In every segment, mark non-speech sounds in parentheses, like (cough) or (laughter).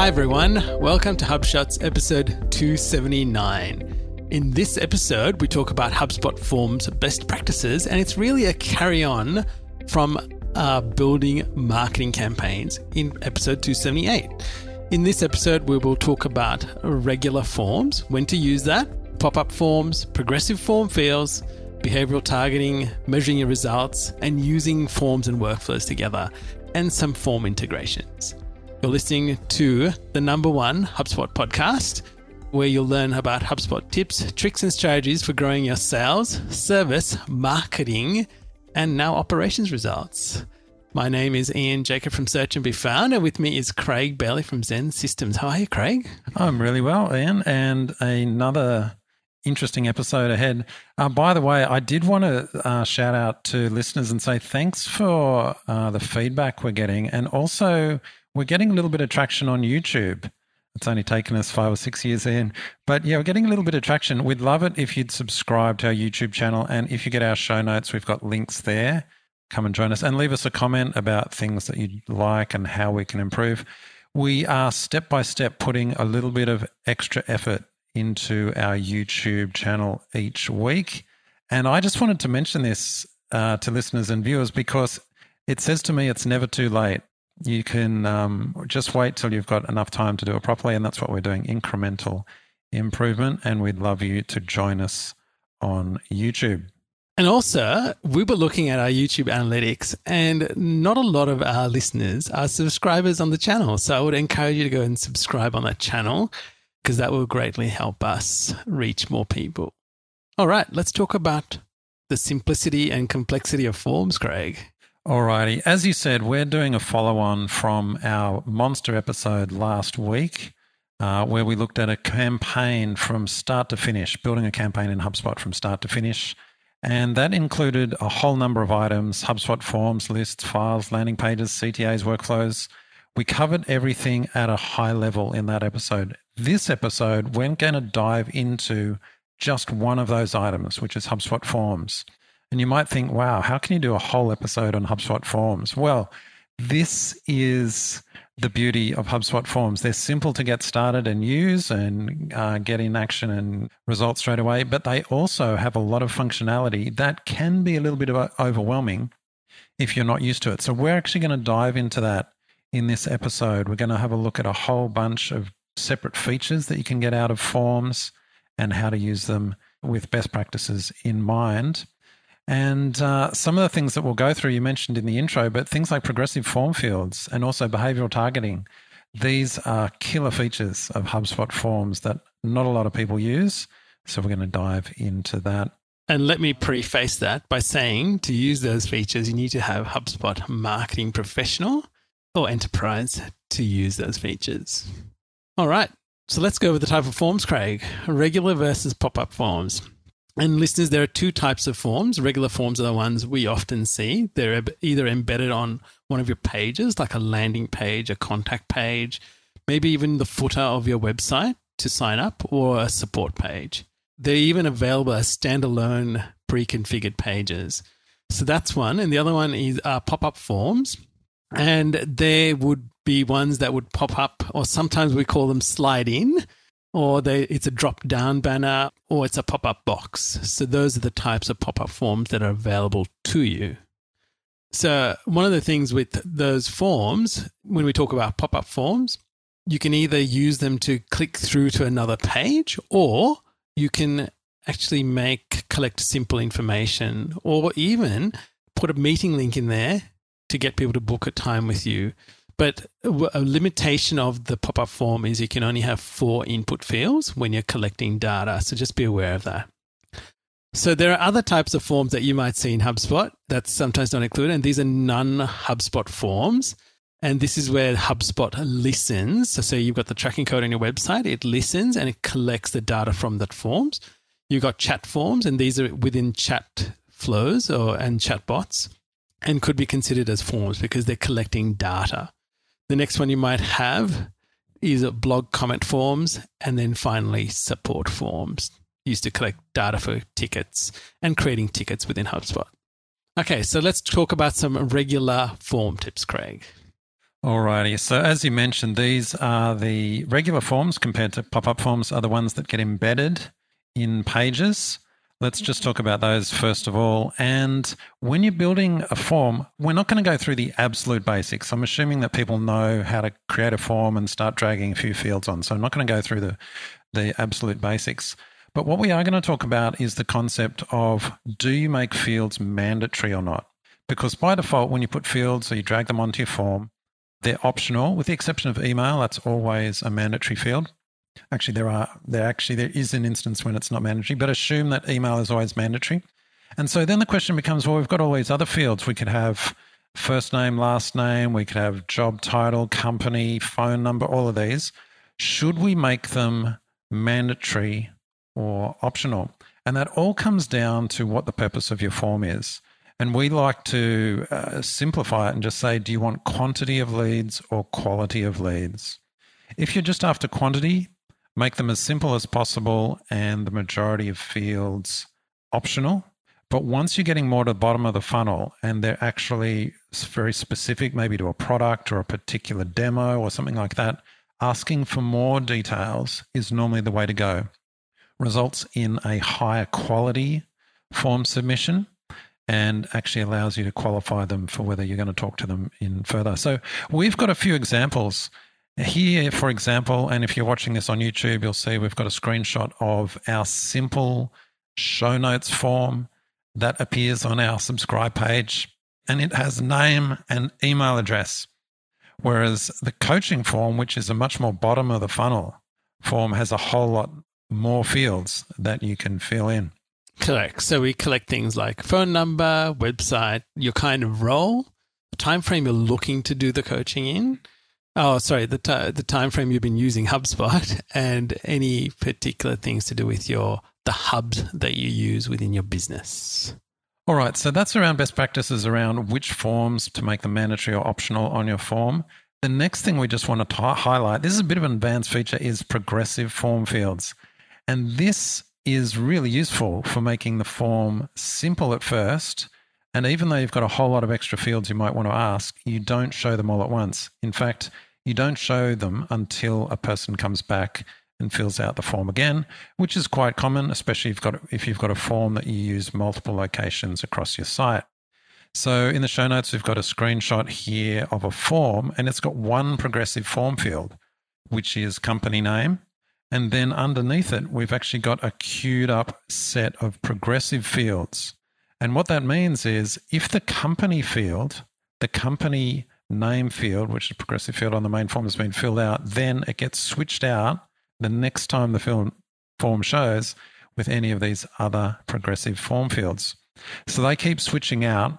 Hi, everyone. Welcome to HubShots episode 279. In this episode, we talk about HubSpot Forms best practices, and it's really a carry on from uh, building marketing campaigns in episode 278. In this episode, we will talk about regular forms, when to use that, pop up forms, progressive form fields, behavioral targeting, measuring your results, and using forms and workflows together, and some form integrations. You're listening to the number one HubSpot podcast, where you'll learn about HubSpot tips, tricks, and strategies for growing your sales, service, marketing, and now operations results. My name is Ian Jacob from Search and Be Found, and with me is Craig Bailey from XEN Systems. How are you, Craig? I'm really well, Ian, and another interesting episode ahead. Uh, by the way, I did want to uh, shout out to listeners and say thanks for uh, the feedback we're getting, and also we're getting a little bit of traction on YouTube. It's only taken us five or six years in. But yeah, we're getting a little bit of traction. We'd love it if you'd subscribe to our YouTube channel. And if you get our show notes, we've got links there. Come and join us and leave us a comment about things that you'd like and how we can improve. We are step by step putting a little bit of extra effort into our YouTube channel each week. And I just wanted to mention this uh, to listeners and viewers because it says to me it's never too late you can um, just wait till you've got enough time to do it properly. And that's what we're doing incremental improvement. And we'd love you to join us on YouTube. And also, we were looking at our YouTube analytics, and not a lot of our listeners are subscribers on the channel. So I would encourage you to go and subscribe on that channel because that will greatly help us reach more people. All right, let's talk about the simplicity and complexity of forms, Craig. Alrighty. As you said, we're doing a follow on from our monster episode last week, uh, where we looked at a campaign from start to finish, building a campaign in HubSpot from start to finish. And that included a whole number of items HubSpot forms, lists, files, landing pages, CTAs, workflows. We covered everything at a high level in that episode. This episode, we're going to dive into just one of those items, which is HubSpot forms. And you might think, wow, how can you do a whole episode on HubSpot Forms? Well, this is the beauty of HubSpot Forms. They're simple to get started and use and uh, get in action and results straight away, but they also have a lot of functionality that can be a little bit of overwhelming if you're not used to it. So we're actually going to dive into that in this episode. We're going to have a look at a whole bunch of separate features that you can get out of forms and how to use them with best practices in mind. And uh, some of the things that we'll go through, you mentioned in the intro, but things like progressive form fields and also behavioral targeting. These are killer features of HubSpot forms that not a lot of people use. So we're going to dive into that. And let me preface that by saying to use those features, you need to have HubSpot marketing professional or enterprise to use those features. All right. So let's go over the type of forms, Craig. Regular versus pop up forms. And listeners, there are two types of forms. Regular forms are the ones we often see. They're either embedded on one of your pages, like a landing page, a contact page, maybe even the footer of your website to sign up, or a support page. They're even available as standalone pre configured pages. So that's one. And the other one is uh, pop up forms. And there would be ones that would pop up, or sometimes we call them slide in or they, it's a drop down banner, or it's a pop up box. So, those are the types of pop up forms that are available to you. So, one of the things with those forms, when we talk about pop up forms, you can either use them to click through to another page, or you can actually make collect simple information, or even put a meeting link in there to get people to book a time with you. But a limitation of the pop up form is you can only have four input fields when you're collecting data. So just be aware of that. So there are other types of forms that you might see in HubSpot that sometimes don't include, and these are non HubSpot forms. And this is where HubSpot listens. So, say you've got the tracking code on your website, it listens and it collects the data from that forms. You've got chat forms, and these are within chat flows or and chatbots and could be considered as forms because they're collecting data. The next one you might have is blog comment forms, and then finally support forms used to collect data for tickets and creating tickets within HubSpot. Okay, so let's talk about some regular form tips, Craig. Alrighty. So as you mentioned, these are the regular forms compared to pop-up forms are the ones that get embedded in pages. Let's just talk about those first of all. And when you're building a form, we're not going to go through the absolute basics. I'm assuming that people know how to create a form and start dragging a few fields on. So I'm not going to go through the, the absolute basics. But what we are going to talk about is the concept of do you make fields mandatory or not? Because by default, when you put fields or you drag them onto your form, they're optional, with the exception of email. That's always a mandatory field. Actually, there are there actually there is an instance when it's not mandatory, but assume that email is always mandatory. And so then the question becomes, well, we've got all these other fields. We could have first name, last name, we could have job title, company, phone number, all of these. Should we make them mandatory or optional? And that all comes down to what the purpose of your form is. And we like to uh, simplify it and just say, do you want quantity of leads or quality of leads? If you're just after quantity, make them as simple as possible and the majority of fields optional. But once you're getting more to the bottom of the funnel and they're actually very specific, maybe to a product or a particular demo or something like that, asking for more details is normally the way to go. Results in a higher quality form submission and actually allows you to qualify them for whether you're going to talk to them in further. So we've got a few examples here, for example, and if you're watching this on YouTube, you'll see we've got a screenshot of our simple show notes form that appears on our subscribe page, and it has name and email address. Whereas the coaching form, which is a much more bottom of the funnel form, has a whole lot more fields that you can fill in. Correct. So we collect things like phone number, website, your kind of role, the time frame you're looking to do the coaching in, Oh, sorry, the t- the time frame you've been using HubSpot (laughs) and any particular things to do with your the hubs that you use within your business. All right, so that's around best practices around which forms to make them mandatory or optional on your form. The next thing we just want to t- highlight, this is a bit of an advanced feature, is progressive form fields. And this is really useful for making the form simple at first. And even though you've got a whole lot of extra fields you might want to ask, you don't show them all at once. In fact, you don't show them until a person comes back and fills out the form again, which is quite common, especially if you've got, if you've got a form that you use multiple locations across your site. So in the show notes, we've got a screenshot here of a form, and it's got one progressive form field, which is company name. And then underneath it, we've actually got a queued up set of progressive fields. And what that means is if the company field, the company name field, which is a progressive field on the main form, has been filled out, then it gets switched out the next time the film form shows with any of these other progressive form fields. So they keep switching out.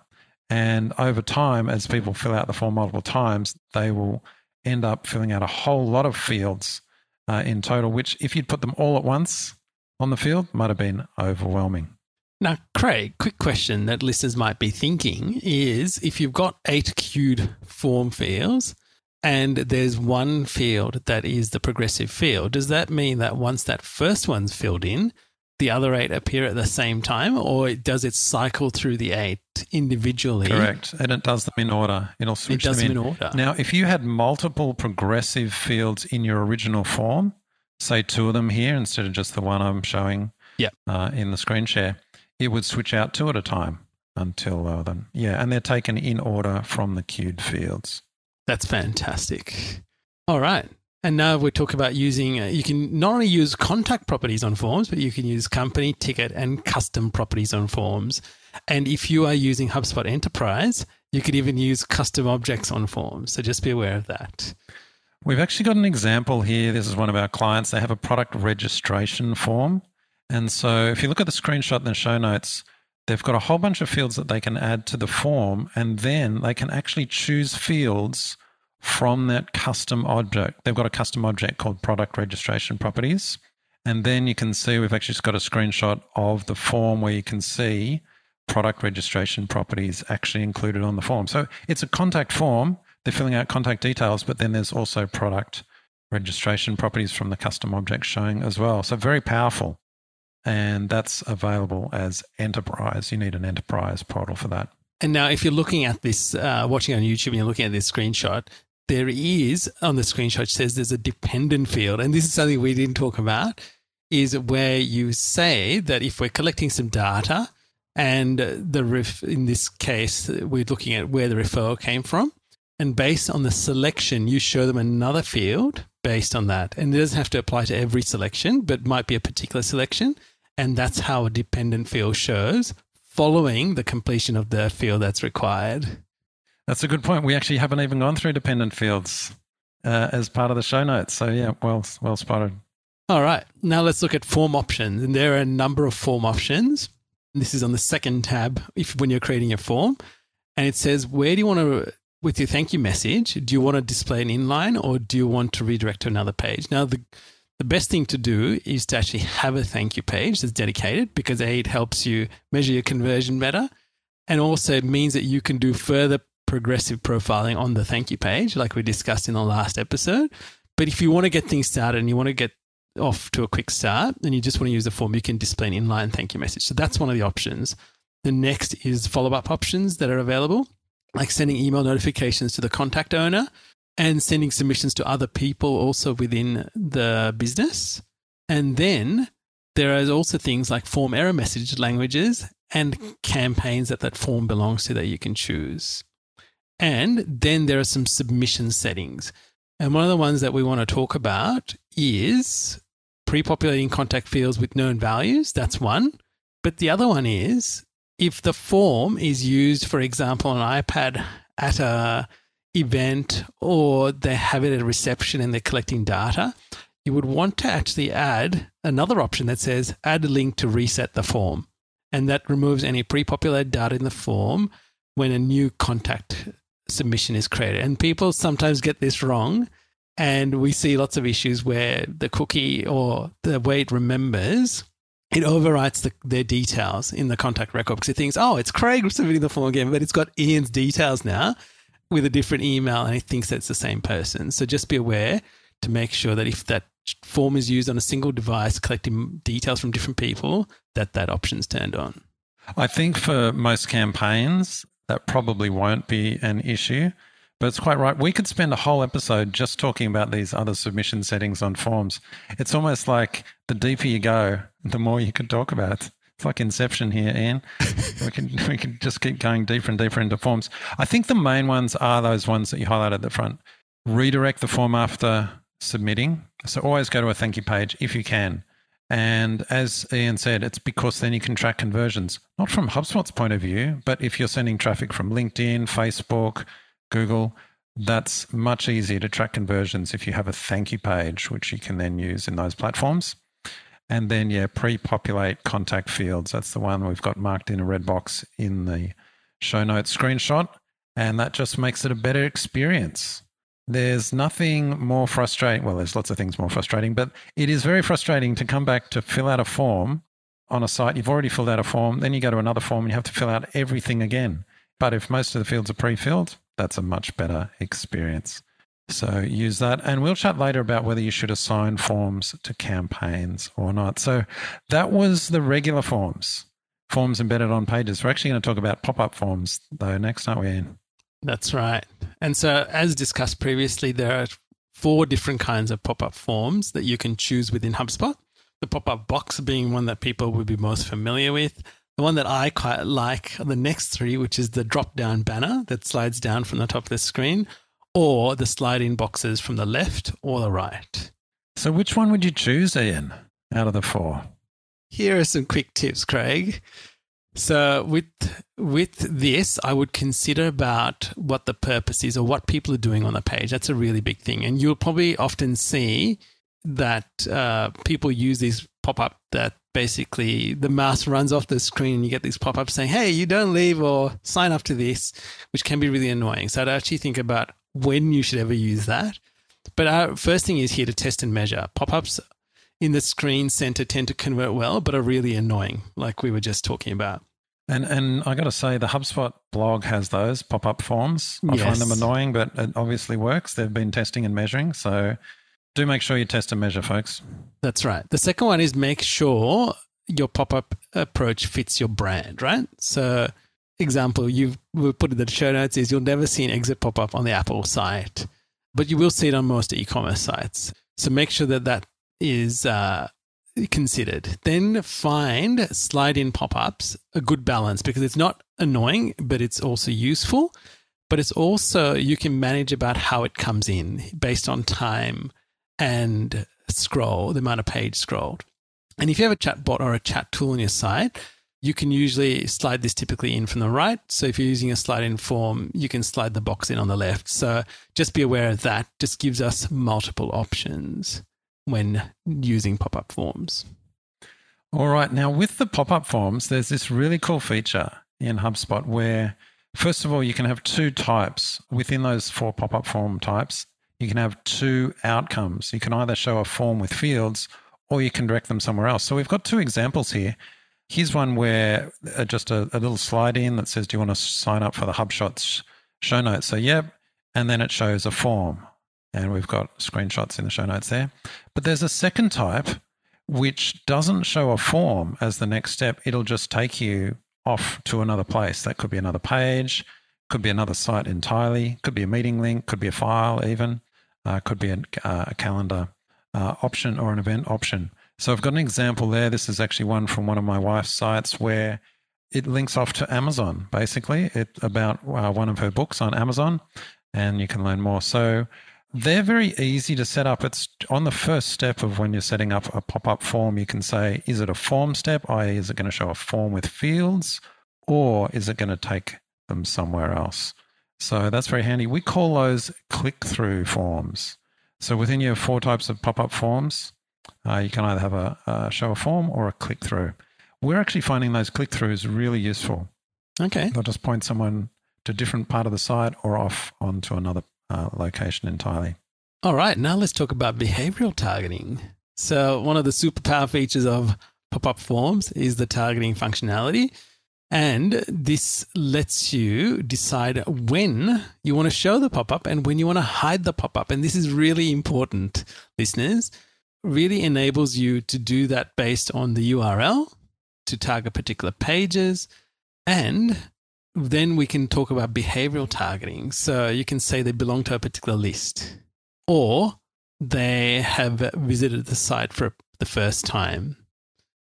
And over time, as people fill out the form multiple times, they will end up filling out a whole lot of fields uh, in total, which, if you'd put them all at once on the field, might have been overwhelming. Now, Craig, quick question that listeners might be thinking is if you've got eight queued form fields and there's one field that is the progressive field, does that mean that once that first one's filled in, the other eight appear at the same time, or does it cycle through the eight individually? Correct. And it does them in order. It'll switch it does them in. them in order. Now, if you had multiple progressive fields in your original form, say two of them here instead of just the one I'm showing yep. uh, in the screen share, it would switch out two at a time until uh, then. Yeah, and they're taken in order from the queued fields. That's fantastic. All right. And now we talk about using, uh, you can not only use contact properties on forms, but you can use company, ticket, and custom properties on forms. And if you are using HubSpot Enterprise, you could even use custom objects on forms. So just be aware of that. We've actually got an example here. This is one of our clients. They have a product registration form. And so if you look at the screenshot in the show notes, they've got a whole bunch of fields that they can add to the form, and then they can actually choose fields from that custom object. They've got a custom object called product registration properties. And then you can see we've actually just got a screenshot of the form where you can see product registration properties actually included on the form. So it's a contact form. They're filling out contact details, but then there's also product registration properties from the custom object showing as well. So very powerful and that's available as enterprise. You need an enterprise portal for that. And now, if you're looking at this, uh, watching on YouTube, and you're looking at this screenshot, there is on the screenshot says there's a dependent field, and this is something we didn't talk about, is where you say that if we're collecting some data and the ref, in this case we're looking at where the referral came from, and based on the selection, you show them another field based on that, and it doesn't have to apply to every selection, but might be a particular selection, and that's how a dependent field shows following the completion of the field that's required. That's a good point. We actually haven't even gone through dependent fields uh, as part of the show notes. So yeah, well well spotted. All right. Now let's look at form options. And there are a number of form options. This is on the second tab if when you're creating a form. And it says, where do you want to, with your thank you message, do you want to display an inline or do you want to redirect to another page? Now, the, the best thing to do is to actually have a thank you page that's dedicated because A, it helps you measure your conversion better. And also means that you can do further progressive profiling on the thank you page, like we discussed in the last episode. But if you want to get things started and you want to get off to a quick start and you just want to use the form, you can display an inline thank you message. So that's one of the options. The next is follow up options that are available, like sending email notifications to the contact owner and sending submissions to other people also within the business. And then there is also things like form error message languages and campaigns that that form belongs to that you can choose. And then there are some submission settings. And one of the ones that we want to talk about is pre populating contact fields with known values. That's one. But the other one is if the form is used, for example, on iPad at a event or they have it at a reception and they're collecting data, you would want to actually add another option that says add a link to reset the form. And that removes any pre populated data in the form when a new contact submission is created. And people sometimes get this wrong. And we see lots of issues where the cookie or the way it remembers, it overwrites the, their details in the contact record because it thinks, oh, it's Craig submitting the form again, but it's got Ian's details now with a different email and he thinks that's the same person. So just be aware to make sure that if that form is used on a single device collecting details from different people, that that option's turned on. I think for most campaigns, that probably won't be an issue. But it's quite right. We could spend a whole episode just talking about these other submission settings on forms. It's almost like the deeper you go, the more you can talk about. Like Inception here, Ian. we can (laughs) we can just keep going deeper and deeper into forms. I think the main ones are those ones that you highlighted at the front. Redirect the form after submitting. So always go to a thank you page if you can. And as Ian said, it's because then you can track conversions, not from HubSpot's point of view, but if you're sending traffic from LinkedIn, Facebook, Google, that's much easier to track conversions if you have a thank you page, which you can then use in those platforms. And then, yeah, pre populate contact fields. That's the one we've got marked in a red box in the show notes screenshot. And that just makes it a better experience. There's nothing more frustrating. Well, there's lots of things more frustrating, but it is very frustrating to come back to fill out a form on a site. You've already filled out a form, then you go to another form and you have to fill out everything again. But if most of the fields are pre filled, that's a much better experience. So use that. And we'll chat later about whether you should assign forms to campaigns or not. So that was the regular forms, forms embedded on pages. We're actually going to talk about pop up forms, though, next, aren't we, Ian? That's right. And so, as discussed previously, there are four different kinds of pop up forms that you can choose within HubSpot. The pop up box being one that people would be most familiar with. The one that I quite like are the next three, which is the drop down banner that slides down from the top of the screen, or the sliding boxes from the left or the right. So, which one would you choose, Ian, out of the four? Here are some quick tips, Craig. So with with this, I would consider about what the purpose is or what people are doing on the page. That's a really big thing, and you'll probably often see that uh, people use these pop up that basically the mouse runs off the screen and you get these pop ups saying, "Hey, you don't leave or sign up to this," which can be really annoying. So I'd actually think about when you should ever use that. But our first thing is here to test and measure. Pop ups in the screen center tend to convert well, but are really annoying, like we were just talking about. And and I got to say, the HubSpot blog has those pop up forms. I yes. find them annoying, but it obviously works. They've been testing and measuring, so do make sure you test and measure, folks. That's right. The second one is make sure your pop up approach fits your brand, right? So, example, you've we put in the show notes is you'll never see an exit pop up on the Apple site but you will see it on most e-commerce sites. So make sure that that is uh, considered. Then find slide in pop ups a good balance because it's not annoying, but it's also useful. But it's also, you can manage about how it comes in based on time and scroll, the amount of page scrolled. And if you have a chat bot or a chat tool on your site, you can usually slide this typically in from the right. So if you're using a slide in form, you can slide the box in on the left. So just be aware of that. Just gives us multiple options when using pop up forms. All right. Now, with the pop up forms, there's this really cool feature in HubSpot where, first of all, you can have two types within those four pop up form types. You can have two outcomes. You can either show a form with fields or you can direct them somewhere else. So we've got two examples here. Here's one where uh, just a, a, little slide in that says, Do you want to sign up for the HubShots show notes? So, yep. And then it shows a form. And we've got screenshots in the show notes there. But there's a second type which doesn't show a form as the next step. It'll just take you off to another place. That could be another page, could be another site entirely, could be a meeting link, could be a file, even, uh, could be a, uh, a calendar uh, option or an event option. So I've got an example there. This is actually one from one of my wife's sites where it links off to Amazon, basically, it about uh, one of her books on Amazon, and you can learn more. So they're very easy to set up. It's on the first step of when you're setting up a pop up form, you can say, is it a form step, i.e., is it going to show a form with fields, or is it going to take them somewhere else? So that's very handy. We call those click through forms. So within your four types of pop up forms, uh, you can either have a, a show a form or a click through. We're actually finding those click throughs really useful. Okay. They'll just point someone to a different part of the site or off onto another uh, location entirely. All right. Now let's talk about behavioral targeting. So, one of the superpower features of pop up forms is the targeting functionality. And this lets you decide when you want to show the pop up and when you want to hide the pop up. And this is really important, listeners really enables you to do that based on the URL to target particular pages. And then we can talk about behavioral targeting. So you can say they belong to a particular list or they have visited the site for the first time.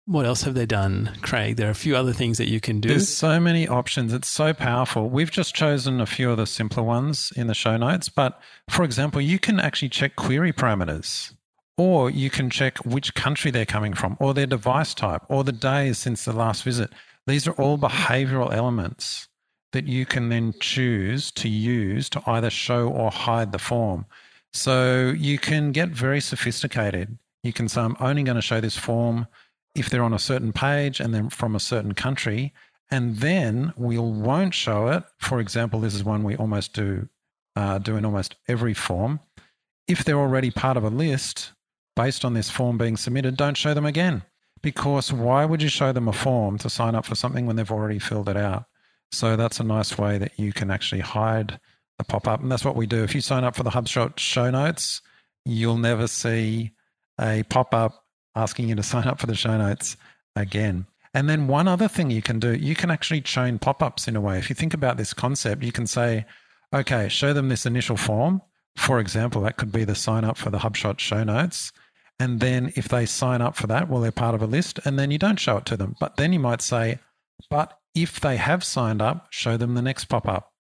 What else have they done, Craig? There are a few other things that you can do. There's so many options. It's so powerful. We've just chosen a few of the simpler ones in the show notes. But for example, you can actually check query parameters. Or you can check which country they're coming from, or their device type, or the days since the last visit. These are all behavioral elements that you can then choose to use to either show or hide the form. So you can get very sophisticated. You can say, I'm only going to show this form if they're on a certain page and then from a certain country. And then we won't show it. For example, this is one we almost do, uh, do in almost every form. If they're already part of a list, based on this form being submitted, don't show them again. Because why would you show them a form to sign up for something when they've already filled it out? So that's a nice way that you can actually hide the pop up. And that's what we do. If you sign up for the HubShots show notes, you'll never see a pop up asking you to (laughs) sign up for the show notes again. And then one other thing you can do, you can actually chain pop ups in a way. If you think about this concept, you can say, okay, show them this initial form. For example, that could be the sign up for the HubShots show notes. And then if they sign up for that, well, they're part of a list, and then you don't show it to them. But then you might say, but if they have signed up, show them the next pop up.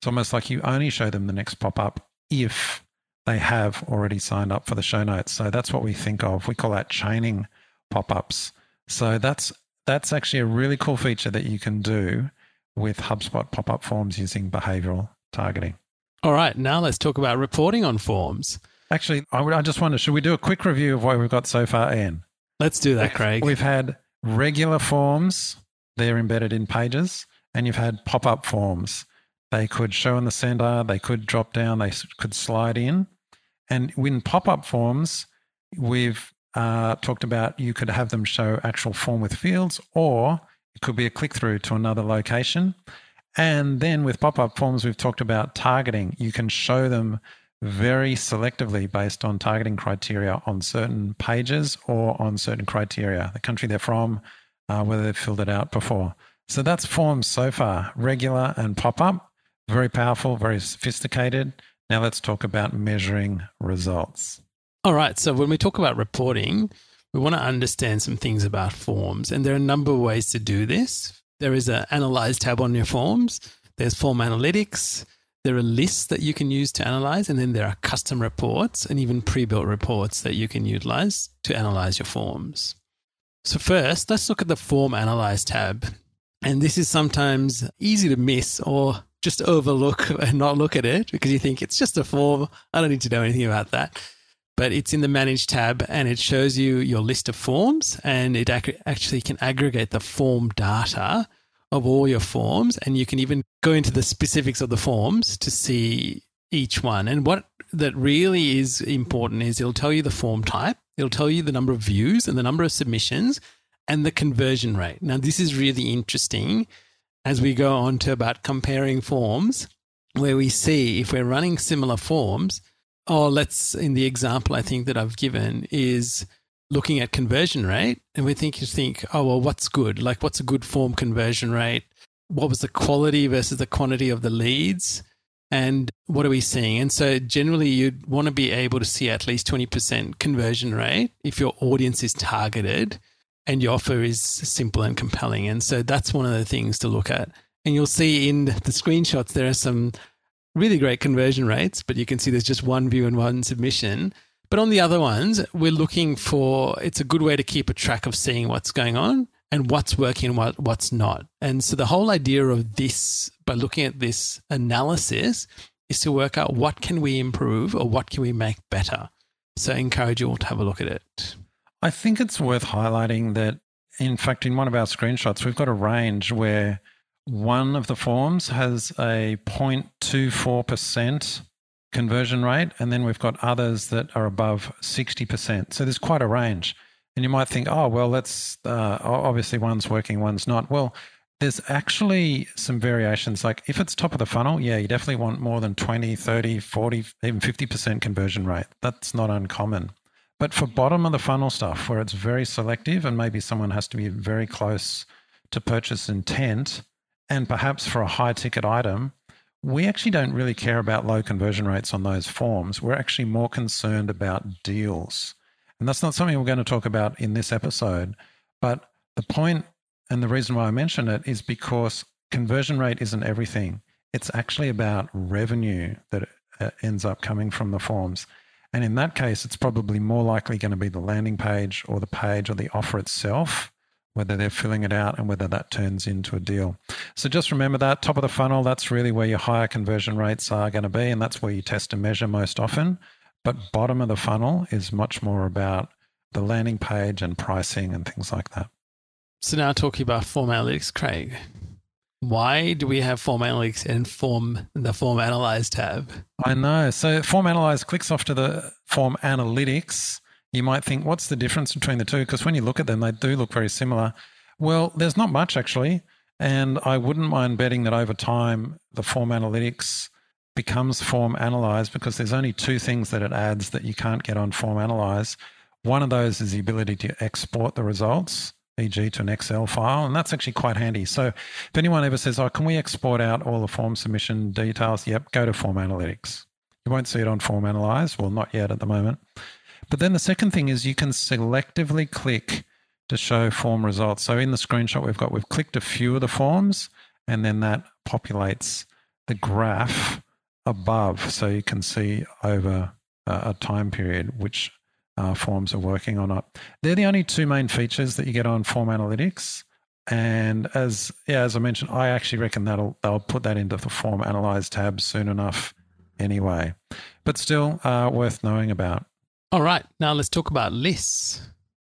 It's almost like you only show them the next pop up if they have already signed up for the show notes. So that's what we think of. We call that chaining pop ups. So that's that's actually a really cool feature that you can do with HubSpot pop up forms using behavioral targeting. All right, now let's talk about reporting on forms. Actually, I, I just wonder, should we do a quick review of what we've got so far, Ian? Let's do that, Craig. We've had regular forms, they're embedded in pages, and you've had pop up forms. They could show in the center, they could drop down, they could slide in. And in pop up forms, we've uh, talked about you could have them show actual form with fields, or it could be a click through to another location. And then with pop up forms, we've talked about targeting. You can show them very selectively based on targeting criteria on certain pages or on certain criteria, the country they're from, uh, whether they've filled it out before. So that's forms so far regular and pop up, very powerful, very sophisticated. Now let's talk about measuring results. All right. So when we talk about reporting, we want to understand some things about forms. And there are a number of ways to do this. There is an analyze tab on your forms, there's form analytics, there are lists that you can use to analyze, and then there are custom reports and even pre built reports that you can utilize to analyze your forms. So, first, let's look at the form analyze tab. And this is sometimes easy to miss or just overlook (laughs) and not look at it because you think it's just a form. I don't need to know anything about that. But it's in the manage tab and it shows you your list of forms and it ac- actually can aggregate the form data of all your forms. And you can even go into the specifics of the forms to see each one. And what that really is important is it'll tell you the form type, it'll tell you the number of views and the number of submissions and the conversion rate. Now, this is really interesting as we go on to about comparing forms, where we see if we're running similar forms, or let's, in the example I think that I've given, is looking at conversion rate. And we think you think, oh, well, what's good? Like, what's a good form conversion rate? What was the quality versus the quantity of the leads? And what are we seeing? And so, generally, you'd want to be able to see at least 20% conversion rate if your audience is targeted and your offer is simple and compelling. And so that's one of the things to look at. And you'll see in the screenshots, there are some really great conversion rates, but you can see there's just one view and one submission. But on the other ones, we're looking for it's a good way to keep a track of seeing what's going on and what's working and what, what's not. And so the whole idea of this, by looking at this analysis, is to work out what can we improve or what can we make better. So I encourage you all to have a look at it. I think it's worth highlighting that, in fact, in one of our screenshots, we've got a range where one of the forms has a 0.24% conversion rate, and then we've got others that are above 60%. So there's quite a range. And you might think, oh, well, that's uh, obviously one's working, one's not. Well, there's actually some variations. Like if it's top of the funnel, yeah, you definitely want more than 20, 30, 40, even 50% conversion rate. That's not uncommon. But for bottom of the funnel stuff, where it's very selective and maybe someone has to be very close to purchase intent, and perhaps for a high ticket item, we actually don't really care about low conversion rates on those forms. We're actually more concerned about deals. And that's not something we're going to talk about in this episode. But the point and the reason why I mention it is because conversion rate isn't everything. It's actually about revenue that uh, ends up coming from the forms. And in that case, it's probably more likely going to be the landing page or the page or the offer itself, whether they're filling it out and whether that turns into a deal. So just remember that top of the funnel, that's really where your higher conversion rates are going to be. And that's where you test and measure most often. But bottom of the funnel is much more about the landing page and pricing and things like that. So now talking about form analytics, Craig. Why do we have form analytics and form the form analyze tab? I know. So form analyze clicks off to the form analytics. You might think, what's the difference between the two? Because when you look at them, they do look very similar. Well, there's not much actually. And I wouldn't mind betting that over time, the form analytics becomes form analyze because there's only two things that it adds that you can't get on form analyze. One of those is the ability to export the results e.g. to an Excel file, and that's actually quite handy. So if anyone ever says, oh, can we export out all the form submission details? Yep, go to Form Analytics. You won't see it on Form Analyze. Well, not yet at the moment. But then the second thing is you can selectively click to show form results. So in the screenshot we've got, we've clicked a few of the forms, and then that populates the graph above so you can see over a time period which uh, forms are working or not. They're the only two main features that you get on Form Analytics. And as yeah, as I mentioned, I actually reckon that'll they'll put that into the Form Analyze tab soon enough, anyway. But still, uh, worth knowing about. All right, now let's talk about lists.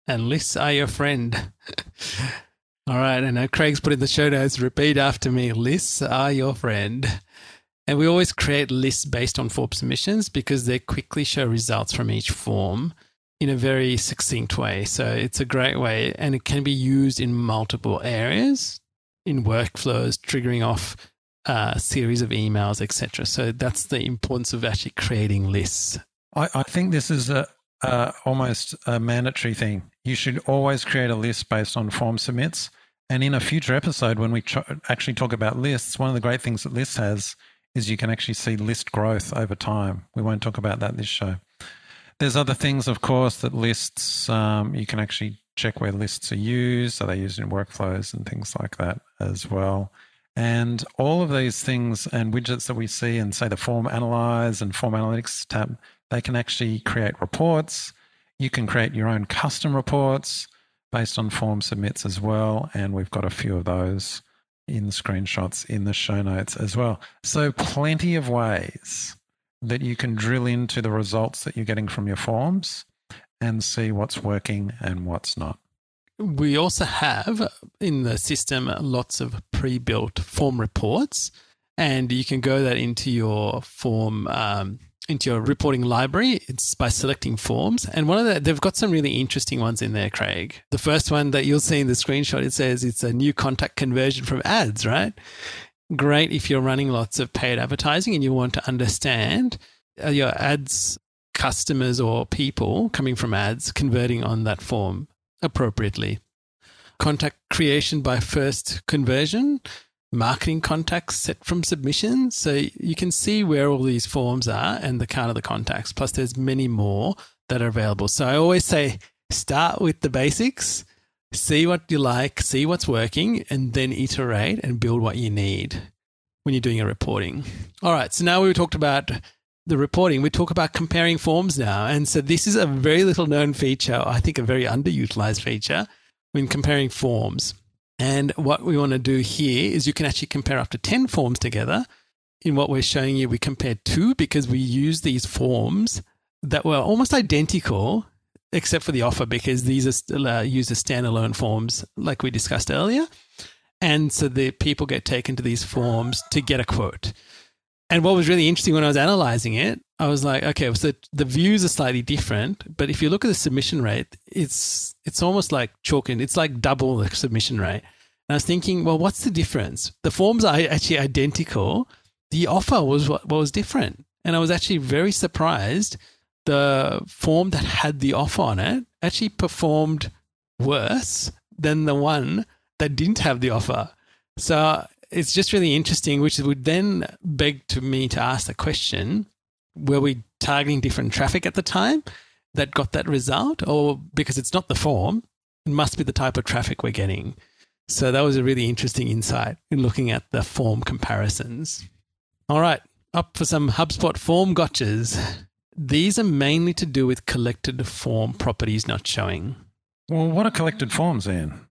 And lists are your friend. (laughs) All right, and now Craig's put in the show notes. Repeat after me: lists are your friend. And we always create lists based on form submissions because they quickly show results from each form in a very succinct way. So it's a great way and it can be used in multiple areas in workflows, triggering off a series of emails, etc. So that's the importance of actually creating lists. I, I think this is a, a, almost a mandatory thing. You should always create a list based on form submits. And in a future episode, when we actually talk about lists, one of the great things that lists has is you can actually see list growth over time. We won't talk about that this show. There's other things, of course, that lists, um, you can actually check where lists are used. Are they used in workflows and things like that as well? And all of these things and widgets that we see in, say, the Form Analyze and Form Analytics tab, they can actually create reports. You can create your own custom reports based on form submits as well. And we've got a few of those in screenshots in the show notes as well. So, plenty of ways that you can drill into the results that you're getting from your forms and see what's working and what's not. We also have in the system lots of pre built form reports, and you can go that into your form. Um, into your reporting library. It's by selecting forms. And one of the, they've got some really interesting ones in there, Craig. The first one that you'll see in the screenshot, it says it's a new contact conversion from ads, right? Great if you're running lots of paid advertising and you want to understand uh, your ads customers or people coming from ads converting on that form appropriately. Contact creation by first conversion, marketing contacts set from submissions. So you can see where all these forms are and the count of the contacts. Plus, there's many more that are available. So I always say start with the basics, see what you like, see what's working, and then iterate and build what you need when you're doing your reporting. All right. So now we talked about the reporting, we talk about comparing forms now. And so this is a very little known feature, I think a very underutilized feature when comparing forms. And what we want to do here is you can actually compare up to 10 forms together. In what we're showing you, we compared two because we use these forms that were almost identical, except for the offer, because these are still uh, as standalone forms, like we discussed earlier. And so the people get taken to these forms to get a quote. And what was really interesting when I was analyzing it, I was like, okay, so the views are slightly different, but if you look at the submission rate, it's it's almost like chalking. It's like double the submission rate. And I was thinking, well, what's the difference? The forms are actually identical. The offer was what, what was different, and I was actually very surprised. The form that had the offer on it actually performed worse than the one that didn't have the offer. So it's just really interesting, which would then beg to me to ask the question were we targeting different traffic at the time that got that result? Or because it's not the form, it must be the type of traffic we're getting. So that was a really interesting insight in looking at the form comparisons. All right, up for some HubSpot form gotchas. These are mainly to do with collected form properties not showing. Well, what are collected forms, Ian?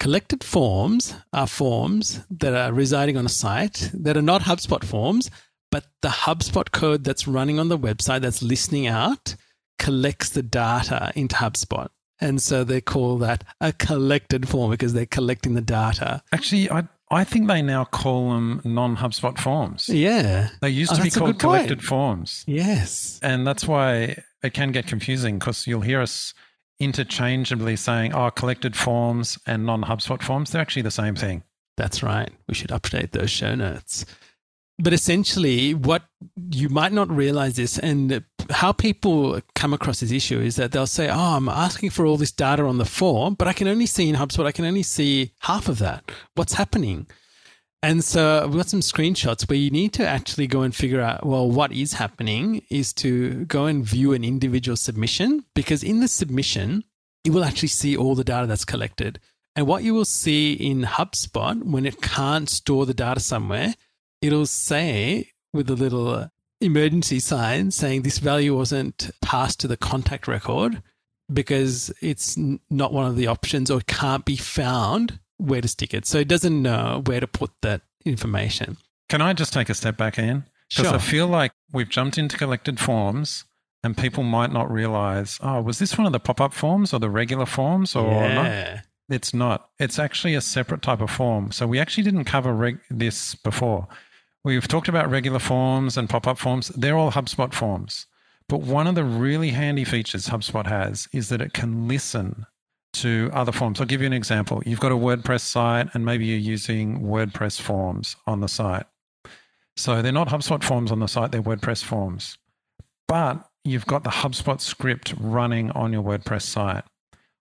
Collected forms are forms that are residing on a site that are not HubSpot forms, but the HubSpot code that's running on the website that's listening out collects the data into HubSpot. And so they call that a collected form because they're collecting the data. Actually, I I think they now call them non HubSpot forms. Yeah. They used oh, to be called collected forms. Yes. And that's why it can get confusing because you'll hear us interchangeably saying, oh, collected forms and non HubSpot forms, they're actually the same thing. That's right. We should update those show notes. But essentially, what you might not realize this, and how people come across this issue is that they'll say, Oh, I'm asking for all this data on the form, but I can only see in HubSpot, I can only see half of that. What's happening? And so we've got some screenshots where you need to actually go and figure out, well, what is happening is to go and view an individual submission because in the submission, you will actually see all the data that's collected. And what you will see in HubSpot when it can't store the data somewhere, it'll say with a little emergency sign saying this value wasn't passed to the contact record because it's not one of the options or can't be found where to stick it. So it doesn't know where to put that information. Can I just take a step back, Ian? Because sure. I feel like we've jumped into collected forms and people might not realize, oh, was this one of the pop up forms or the regular forms or yeah. not? It's not. It's actually a separate type of form. So we actually didn't cover reg- this before. We've talked about regular forms and pop up forms. They're all HubSpot forms. But one of the really handy features HubSpot has is that it can listen to other forms. I'll give you an example. You've got a WordPress site and maybe you're using WordPress forms on the site. So they're not HubSpot forms on the site, they're WordPress forms. But you've got the HubSpot script running on your WordPress site.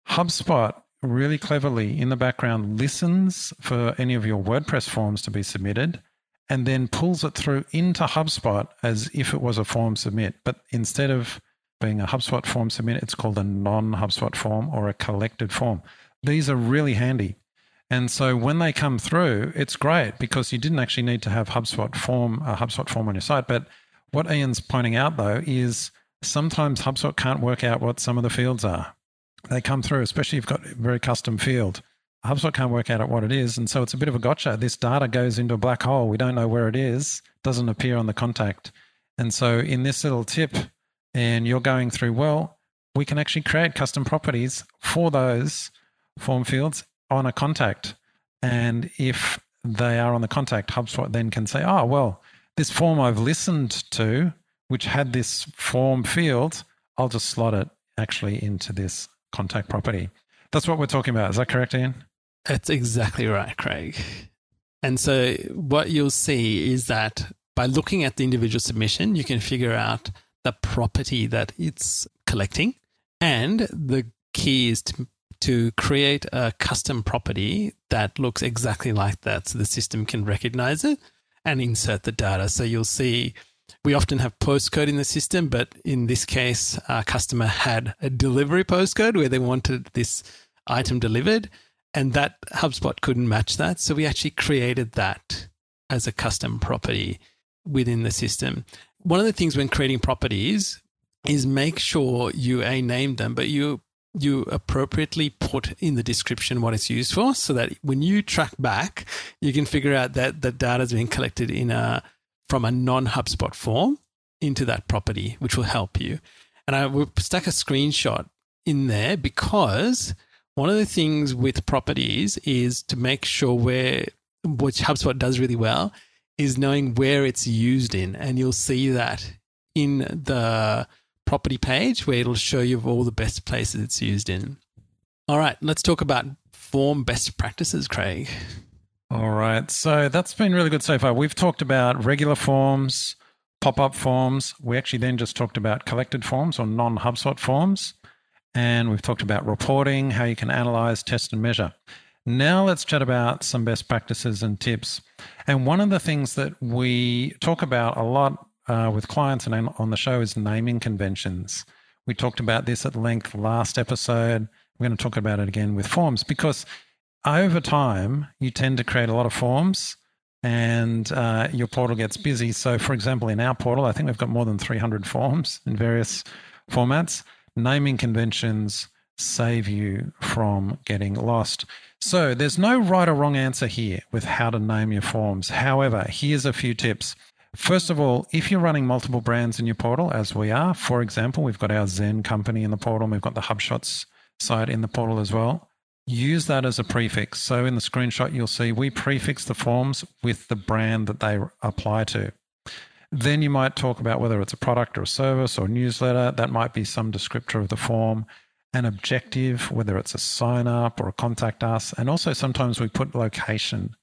HubSpot really cleverly in the background listens for any of your WordPress forms to be submitted and then pulls it through into HubSpot as if it was a form submit. But instead of being a HubSpot form submit, it's called a non HubSpot form or a collected form. These are really handy. And so when they come through, it's great because you didn't actually need to have HubSpot form, a HubSpot form on your site. But what Ian's pointing out though is sometimes HubSpot can't work out what some of the fields are. They come through, especially if you've got a very custom field. HubSpot can't work out what it is. And so it's a bit of a gotcha. This data goes into a black hole. We don't know where it is, doesn't appear on the contact. And so in this little tip, and you're going through, well, we can actually create custom properties for those form fields on a contact. And if they are on the contact, HubSpot then can say, oh, well, this form I've listened to, which had this form field, I'll just slot it actually into this contact property. That's what we're talking about. Is that correct, Ian? That's exactly right, Craig. And so what you'll see is that by looking at the individual submission, you can figure out the property that it's collecting. And the key is to, to create a custom property that looks exactly like that so the system can recognize it and insert the data. So you'll see we often have postcode in the system, but in this case, our customer had a delivery postcode where they wanted this item delivered, and that HubSpot couldn't match that. So we actually created that as a custom property within the system. One of the things when creating properties is make sure you a name them, but you you appropriately put in the description what it's used for so that when you track back, you can figure out that the data has been collected in a from a non HubSpot form into that property, which will help you. And I will stack a screenshot in there because one of the things with properties is to make sure where, which HubSpot does really well, is knowing where it's used in. And you'll see that in the property page where it'll show you all the best places it's used in. All right, let's talk about form best practices, Craig. All right. So that's been really good so far. We've talked about regular forms, pop up forms. We actually then just talked about collected forms or non HubSpot forms. And we've talked about reporting, how you can analyze, test, and measure. Now let's chat about some best practices and tips. And one of the things that we talk about a lot uh, with clients and on the show is naming conventions. We talked about this at length last episode. We're going to talk about it again with forms because over time, you tend to create a lot of forms and uh, your portal gets busy. So, for example, in our portal, I think we've got more than 300 forms in various formats. Naming conventions save you from getting lost. So, there's no right or wrong answer here with how to name your forms. However, here's a few tips. First of all, if you're running multiple brands in your portal, as we are, for example, we've got our XEN company in the portal, we've got the HubShots site in the portal as well use that as a prefix. So in the screenshot, you'll see we prefix the forms with the brand that they apply to. Then you might talk about whether it's a product or a service or newsletter. That might be some descriptor of the form, an objective, whether it's a sign up or a contact us. And also sometimes we put location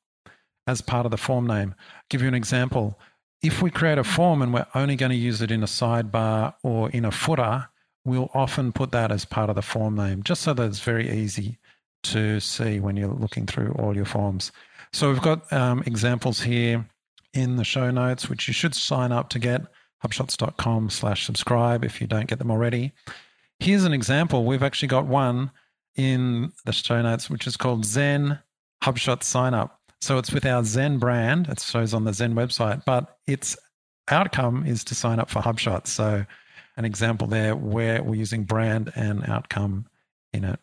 as part of the form name. I'll give you an example. If we create a form and we're only going to use it in a sidebar or in a footer, we'll often put that as part of the form name, just so that it's very easy to see when you're looking through all your forms. So we've got um, examples here in the show notes, which you should sign up to get hubshots.com slash subscribe if you don't get them already. Here's an example. We've actually got one in the show notes, which is called XEN HubShot Sign Up. So it's with our XEN brand. It shows on the XEN website, but its outcome is to sign up for HubShot. So an example there where we're using brand and outcome in it.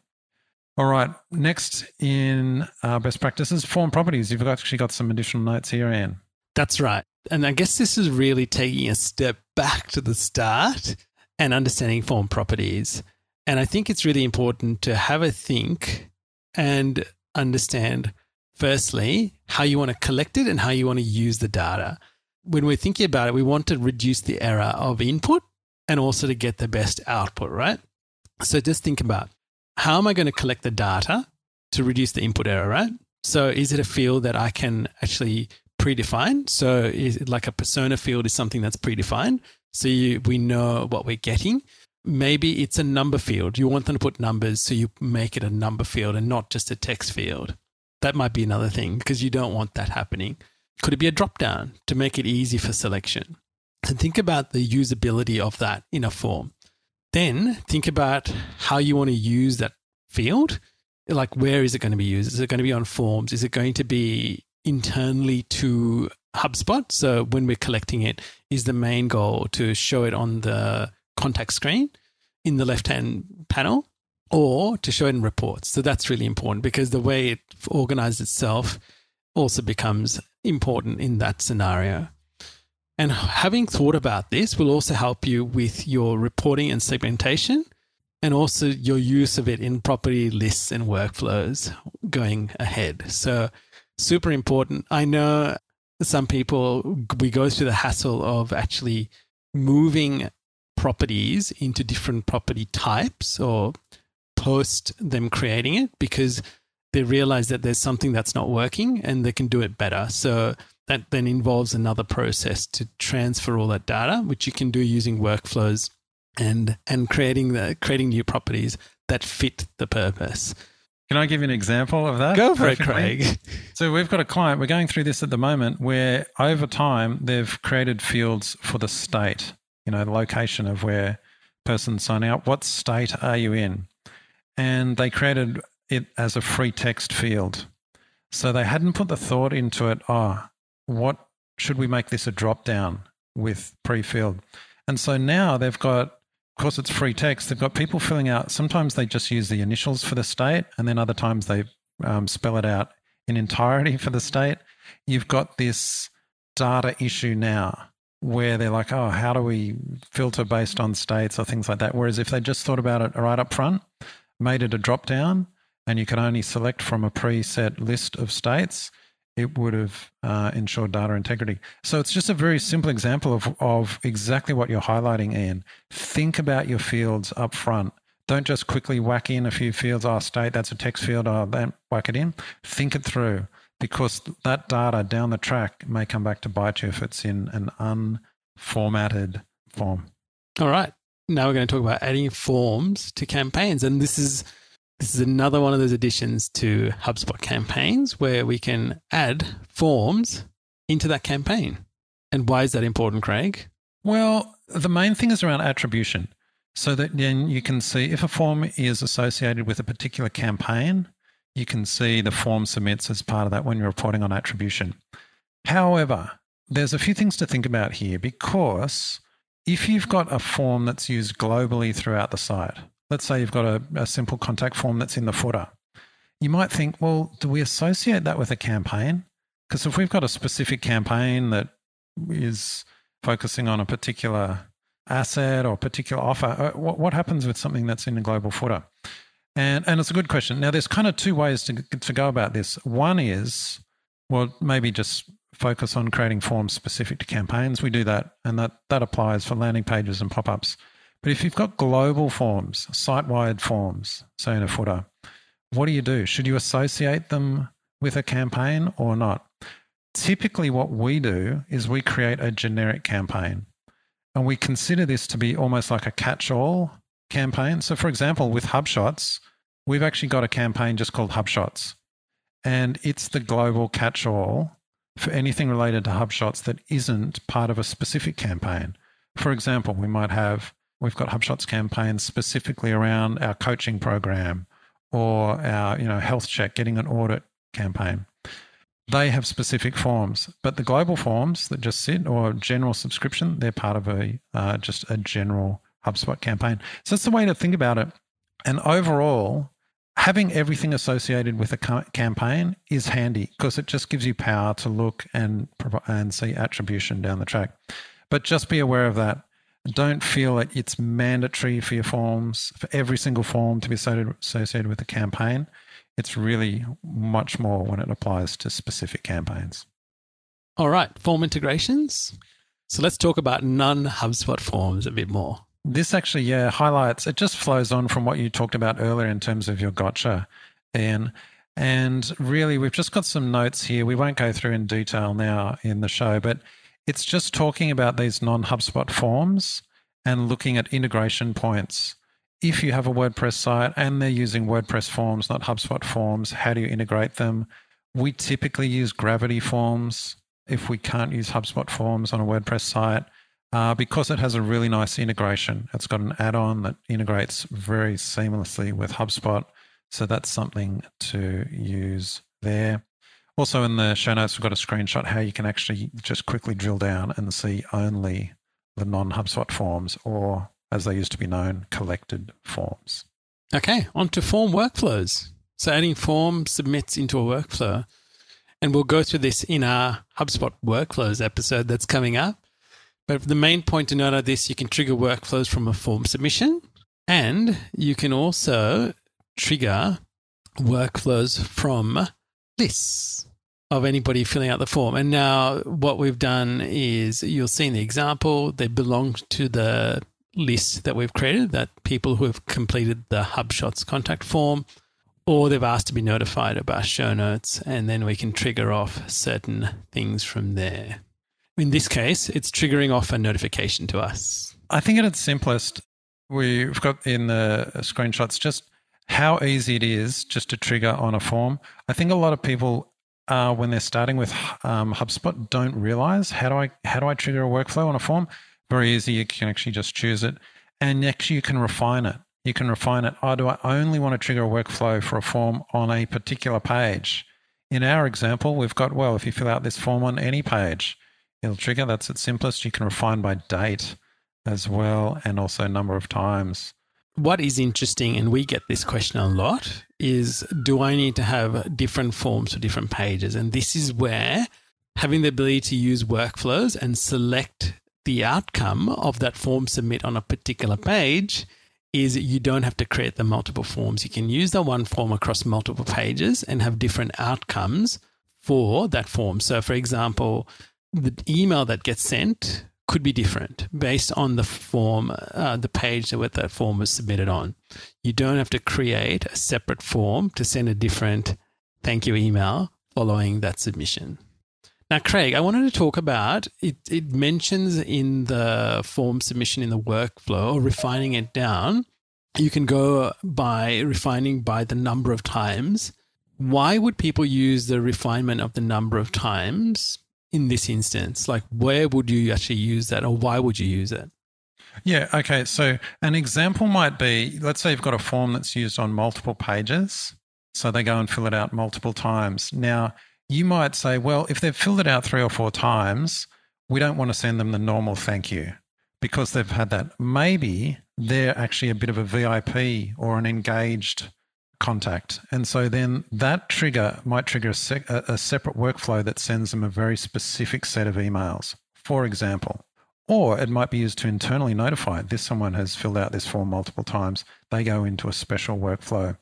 All right. Next in uh, best practices, form properties. You've actually got some additional notes here, Ian. That's right. And I guess this is really taking a step back to the start and understanding form properties. And I think it's really important to have a think and understand, firstly, how you want to collect it and how you want to use the data. When we're thinking about it, we want to reduce the error of input and also to get the best output, right? So just think about how am I going to collect the data to reduce the input error, right? So is it a field that I can actually predefine? So is it like a persona field is something that's predefined. So you, we know what we're getting. Maybe it's a number field. You want them to put numbers, so you make it a number field and not just a text field. That might be another thing because you don't want that happening. Could it be a drop down to make it easy for selection? And think about the usability of that in a form. Then think about how you want to use that field. Like, where is it going to be used? Is it going to be on forms? Is it going to be internally to HubSpot? So, when we're collecting it, is the main goal to show it on the contact screen in the left hand panel or to show it in reports? So, that's really important because the way it organizes itself also becomes important in that scenario. And having thought about this will also help you with your reporting and segmentation and also your use of it in property lists and workflows going ahead. So, super important. I know some people, we go through the hassle of actually moving properties into different property types or post them creating it because they realize that there's something that's not working and they can do it better. So, that then involves another process to transfer all that data, which you can do using workflows and and creating the creating new properties that fit the purpose. Can I give you an example of that? Go for it, Craig. (laughs) So we've got a client. We're going through this at the moment, where over time they've created fields for the state. You know, the location of where persons signing up. What state are you in? And they created it as a free text field. So they hadn't put the thought into it. Oh, what should we make this a drop down with pre-filled? And so now they've got, course, it's free text. They've got people filling out. Sometimes they just use the initials for the state, and then other times they um, spell it out in entirety for the state. You've got this data issue now where they're like, oh, how do we filter based on states or things like that? Whereas if they just thought about it right up front, made it a drop down, and you can only select from a preset list of states, it would have uh, ensured data integrity. So it's just a very simple example of, of exactly what you're highlighting, Ian. Think about your fields up front. Don't just quickly whack in a few fields. Oh, state, that's a text field. Oh, then whack it in. Think it through because that data down the track may come back to bite you if it's in an unformatted form. All right. Now we're going to talk about adding forms to campaigns. And this is this is another one of those additions to HubSpot campaigns where we can add forms into that campaign. And why is that important, Craig? Well, the main thing is around attribution. So that then you can see if a form is associated with a particular campaign, you can see the form submits as part of that when you're reporting on attribution. However, there's a few things to think about here because if you've got a form that's used globally throughout the site, let's say you've got a, a simple contact form that's in the footer. You might think, well, do we associate that with a campaign? Because if we've got a specific campaign that is focusing on a particular asset or particular offer, uh, what, what happens with something that's in a global footer? And, and it's a good question. Now, there's kind of two ways to, to go about this. One is, well, maybe just focus on creating forms specific to campaigns. We do that, and that, that applies for landing pages and pop ups. But if you've got global forms, site wide forms, say in a footer, what do you do? Should you associate them with a campaign or not? Typically, what we do is we create a generic campaign and we consider this to be almost like a catch all campaign. So, for example, with HubShots, we've actually got a campaign just called HubShots, and it's the global catch all for anything related to HubShots that isn't part of a specific campaign. For example, we might have We've got HubShots campaigns specifically around our coaching program or our, you know, health check, getting an audit campaign. They have specific forms, but the global forms that just sit or general subscription, they're part of a uh, just a general HubSpot campaign. So that's the way to think about it. And overall, having everything associated with a campaign is handy because it just gives you power to look and and see attribution down the track. But just be aware of that. Don't feel that it's mandatory for your forms, for every single form to be associated with a campaign. It's really much more when it applies to specific campaigns. All right, form integrations. So let's talk about non HubSpot forms a bit more. This actually, yeah, highlights, it just flows on from what you talked about earlier in terms of your gotcha, Ian. And really, we've just got some notes here. We won't go through in detail now in the show, but it's just talking about these non HubSpot forms and looking at integration points. If you have a WordPress site and they're using WordPress forms, not HubSpot forms, how do you integrate them? We typically use Gravity forms if we can't use HubSpot forms on a WordPress site uh, because it has a really nice integration. It's got an add on that integrates very seamlessly with HubSpot. So that's something to use there. Also, in the show notes, we've got a screenshot how you can actually just quickly drill down and see only the non HubSpot forms, or as they used to be known, collected forms. Okay, on to form workflows. So, adding form submits into a workflow. And we'll go through this in our HubSpot workflows episode that's coming up. But the main point to note of this, you can trigger workflows from a form submission, and you can also trigger workflows from lists of anybody filling out the form. And now what we've done is you'll see in the example, they belong to the list that we've created, that people who have completed the HubShots contact form, or they've asked to be notified about show notes, and then we can trigger off certain things from there. In this case, it's triggering off a notification to us. I think at its simplest, we've got in the screenshots just how easy it is just to trigger on a form. I think a lot of people, uh, when they're starting with um, HubSpot, don't realize how do I how do I trigger a workflow on a form. Very easy. You can actually just choose it, and next you can refine it. You can refine it. Oh, do I only want to trigger a workflow for a form on a particular page? In our example, we've got well, if you fill out this form on any page, it'll trigger. That's its simplest. You can refine by date as well, and also number of times what is interesting, and we get this question a lot, is do I need to have different forms for different pages? And this is where having the ability to use workflows and select the outcome of that form submit on a particular page is you don't have to create the multiple forms. You can use the one form across multiple pages and have different outcomes for that form. So, for example, the email that gets sent could be different based on the form, uh, the page that that form was submitted on. You don't have to create a separate form to send a different thank you email following that submission. Now, Craig, I wanted to talk about it. It mentions in the form submission in the workflow, or refining it down. You can go by refining by the number of times. Why would people use the refinement of the number of times in this instance? Like, where would you actually use that, or why would you use it? Yeah, okay. So, an example might be let's say you've got a form that's used on multiple pages. So, they go and fill it out multiple times. Now, you might say, well, if they've filled it out three or four times, we don't want to send them the normal thank you because they've had that. Maybe they're actually a bit of a VIP or an engaged contact. And so then that trigger might trigger a, sec- a, separate workflow that sends them a very specific set of emails, for example. Or it might be used to internally notify this someone has filled out this form multiple times. They go into a special workflow.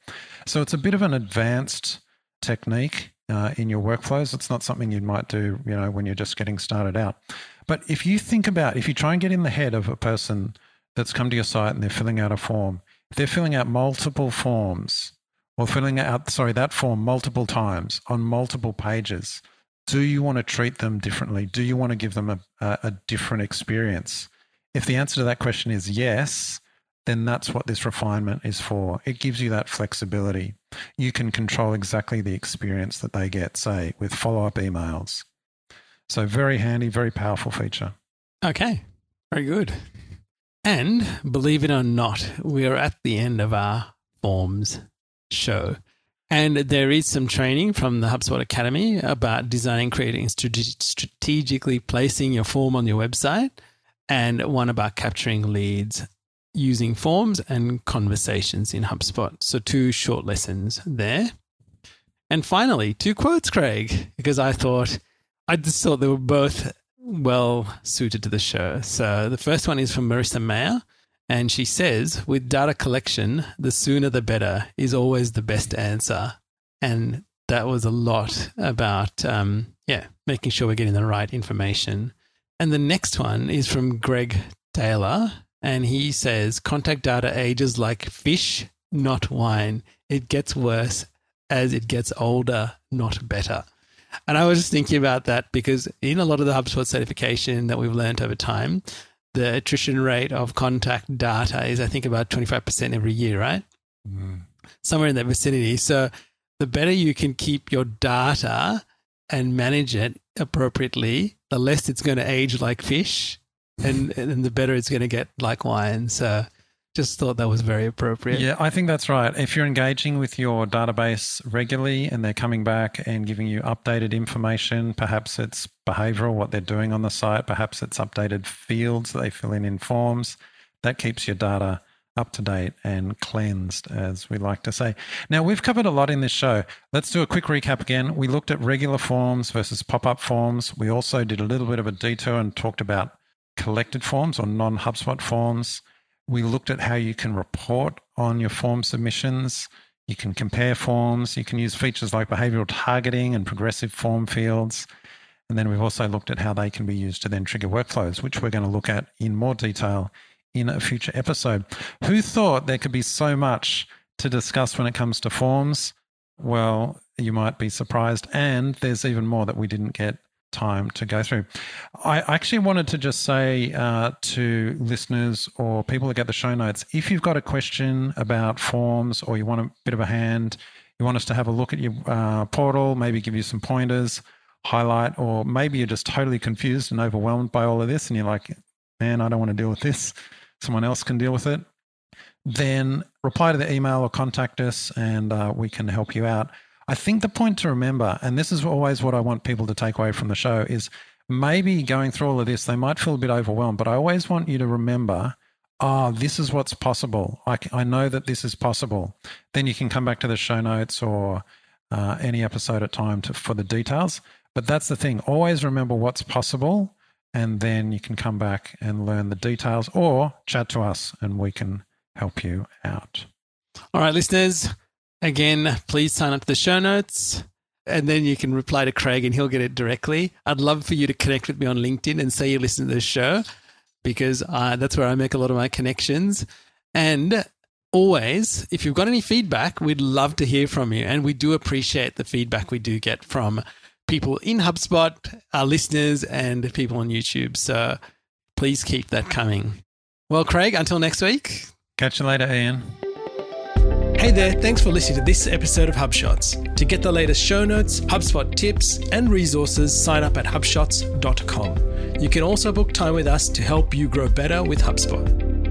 So it's a bit of an advanced technique uh, in your workflows. It's not something you might do, you know, when you're just getting started out. But if you think about, if you try and get in the head of a person that's come to your site and they're filling out a form, if they're filling out multiple forms or filling out, sorry, that form multiple times on multiple pages, do you want to treat them differently? Do you want to give them a, a, different experience? If the answer to that question is yes, then that's what this refinement is for. It gives you that flexibility. You can control exactly the experience that they get, say, with follow up emails. So, very handy, very powerful feature. Okay, very good. And believe it or not, we're at the end of our forms show. And there is some training from the HubSpot Academy about designing, creating, strategically placing your form on your website, and one about capturing leads using forms and conversations in HubSpot. So, two short lessons there. And finally, two quotes, Craig, because I thought, I just thought they were both well suited to the show. So, the first one is from Marissa Mayer and she says, with data collection, the sooner the better is always the best answer. And that was a lot about, um, yeah, making sure we're getting the right information. And the next one is from Greg Taylor. And he says, contact data ages like fish, not wine. It gets worse as it gets older, not better. And I was just thinking about that because in a lot of the HubSpot certification that we've learned over time, the attrition rate of contact data is, I think, about 25% every year, right? Mm. Somewhere in that vicinity. So the better you can keep your data and manage it appropriately, the less it's going to age like fish, and and the better it's going to get like wine. So just thought that was very appropriate. Yeah, I think that's right. If you're engaging with your database regularly and they're coming back and giving you updated information, perhaps it's behavioral, what they're doing on the site, perhaps it's updated fields they fill in in forms, that keeps your data up to date and cleansed, as we like to say. Now, we've covered a lot in this show. Let's do a quick recap again. We looked at regular forms versus pop up forms. We also did a little bit of a detour and talked about collected forms or non HubSpot forms. We looked at how you can report on your form submissions. You can compare forms. You can use features like behavioral targeting and progressive form fields. And then we've also looked at how they can be used to then trigger workflows, which we're going to look at in more detail in a future episode. Who thought there could be so much to discuss when it comes to forms? Well, you might be surprised. And there's even more that we didn't get time to go through. I actually wanted to just say uh, to listeners or people that get the show notes if you've got a question about forms or you want a bit of a hand, you want us to have a look at your uh, portal, maybe give you some pointers, highlight, or maybe you're just totally confused and overwhelmed by all of this and you're like, man, I don't want to deal with this. Someone else can deal with it. Then reply to the email or contact us and uh, we can help you out. I think the point to remember, and this is always what I want people to take away from the show, is maybe going through all of this, they might feel a bit overwhelmed, but I always want you to remember oh, this is what's possible. I, I know that this is possible. Then you can come back to the show notes or uh, any episode at time to, for the details. But that's the thing. Always remember what's possible, and then you can come back and learn the details or chat to us and we can help you out. All right, listeners. Again, please sign up to the show notes and then you can reply to Craig and he'll get it directly. I'd love for you to connect with me on LinkedIn and say you listen to the show because uh, that's where I make a lot of my connections. And always, if you've got any feedback, we'd love to hear from you. And we do appreciate the feedback we do get from people in HubSpot, our listeners, and people on YouTube. So please keep that coming. Well, Craig, until next week. Catch you later, Ian. Hey there, thanks for listening to this episode of HubShots. To get the latest show notes, HubSpot tips, and resources, sign up at hubshots.com. You can also book time with us to help you grow better with HubSpot.